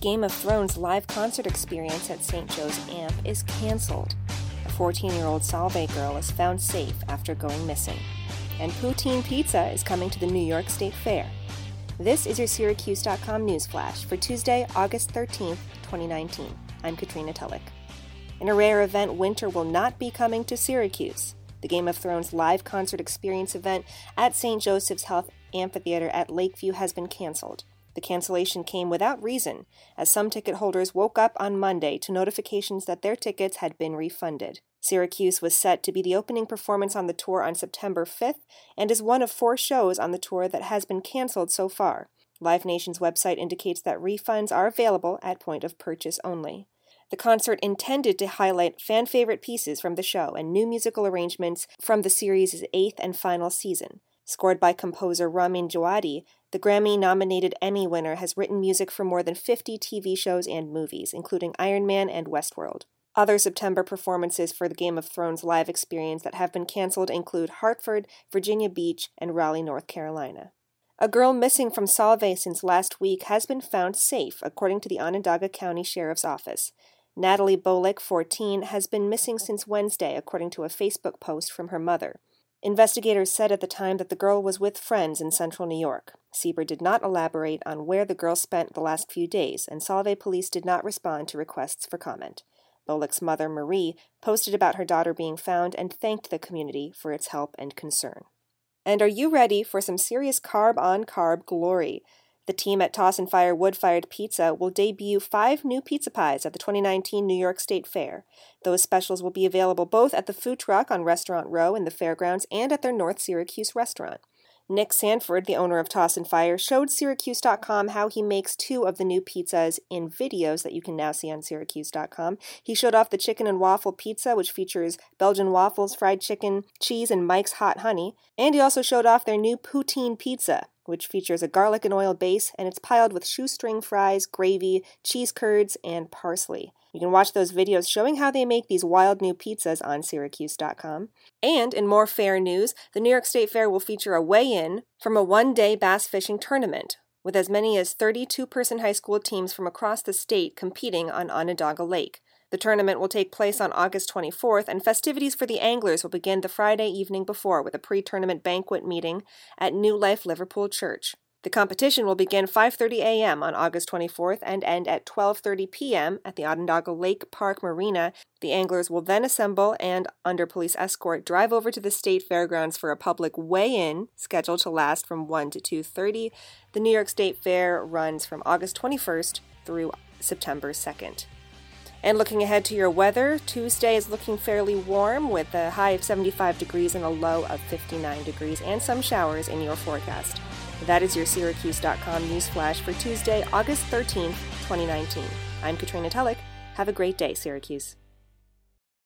Game of Thrones live concert experience at St. Joe's Amp is canceled. A 14 year old Solvay girl is found safe after going missing. And poutine pizza is coming to the New York State Fair. This is your Syracuse.com news flash for Tuesday, August 13th, 2019. I'm Katrina Tulloch. In a rare event, winter will not be coming to Syracuse. The Game of Thrones live concert experience event at St. Joseph's Health Amphitheater at Lakeview has been canceled. The cancellation came without reason, as some ticket holders woke up on Monday to notifications that their tickets had been refunded. Syracuse was set to be the opening performance on the tour on September 5th and is one of four shows on the tour that has been canceled so far. Live Nation's website indicates that refunds are available at point of purchase only. The concert intended to highlight fan favorite pieces from the show and new musical arrangements from the series' eighth and final season. Scored by composer Ramin Djawadi, the Grammy nominated Emmy winner has written music for more than 50 TV shows and movies, including Iron Man and Westworld. Other September performances for the Game of Thrones live experience that have been canceled include Hartford, Virginia Beach, and Raleigh, North Carolina. A girl missing from Solvay since last week has been found safe, according to the Onondaga County Sheriff's Office. Natalie Bolick, 14, has been missing since Wednesday, according to a Facebook post from her mother. Investigators said at the time that the girl was with friends in central New York. Sieber did not elaborate on where the girl spent the last few days, and Solvay police did not respond to requests for comment. Bolick's mother, Marie, posted about her daughter being found and thanked the community for its help and concern. And are you ready for some serious carb on carb glory? The team at Toss and Fire Wood Fired Pizza will debut five new pizza pies at the 2019 New York State Fair. Those specials will be available both at the food truck on Restaurant Row in the fairgrounds and at their North Syracuse restaurant. Nick Sanford, the owner of Toss and Fire, showed Syracuse.com how he makes two of the new pizzas in videos that you can now see on Syracuse.com. He showed off the chicken and waffle pizza, which features Belgian waffles, fried chicken, cheese, and Mike's hot honey. And he also showed off their new poutine pizza, which features a garlic and oil base and it's piled with shoestring fries, gravy, cheese curds, and parsley. You can watch those videos showing how they make these wild new pizzas on Syracuse.com. And in more fair news, the New York State Fair will feature a weigh in from a one day bass fishing tournament, with as many as 32 person high school teams from across the state competing on Onondaga Lake. The tournament will take place on August 24th, and festivities for the anglers will begin the Friday evening before with a pre-tournament banquet meeting at New Life Liverpool Church. The competition will begin 5:30 a.m. on August 24th and end at 12:30 p.m. at the Onondaga Lake Park Marina. The anglers will then assemble and under police escort drive over to the state fairgrounds for a public weigh-in scheduled to last from 1 to 2:30. The New York State Fair runs from August 21st through September 2nd. And looking ahead to your weather, Tuesday is looking fairly warm with a high of 75 degrees and a low of 59 degrees, and some showers in your forecast. That is your Syracuse.com news flash for Tuesday, August 13th, 2019. I'm Katrina Tulloch. Have a great day, Syracuse.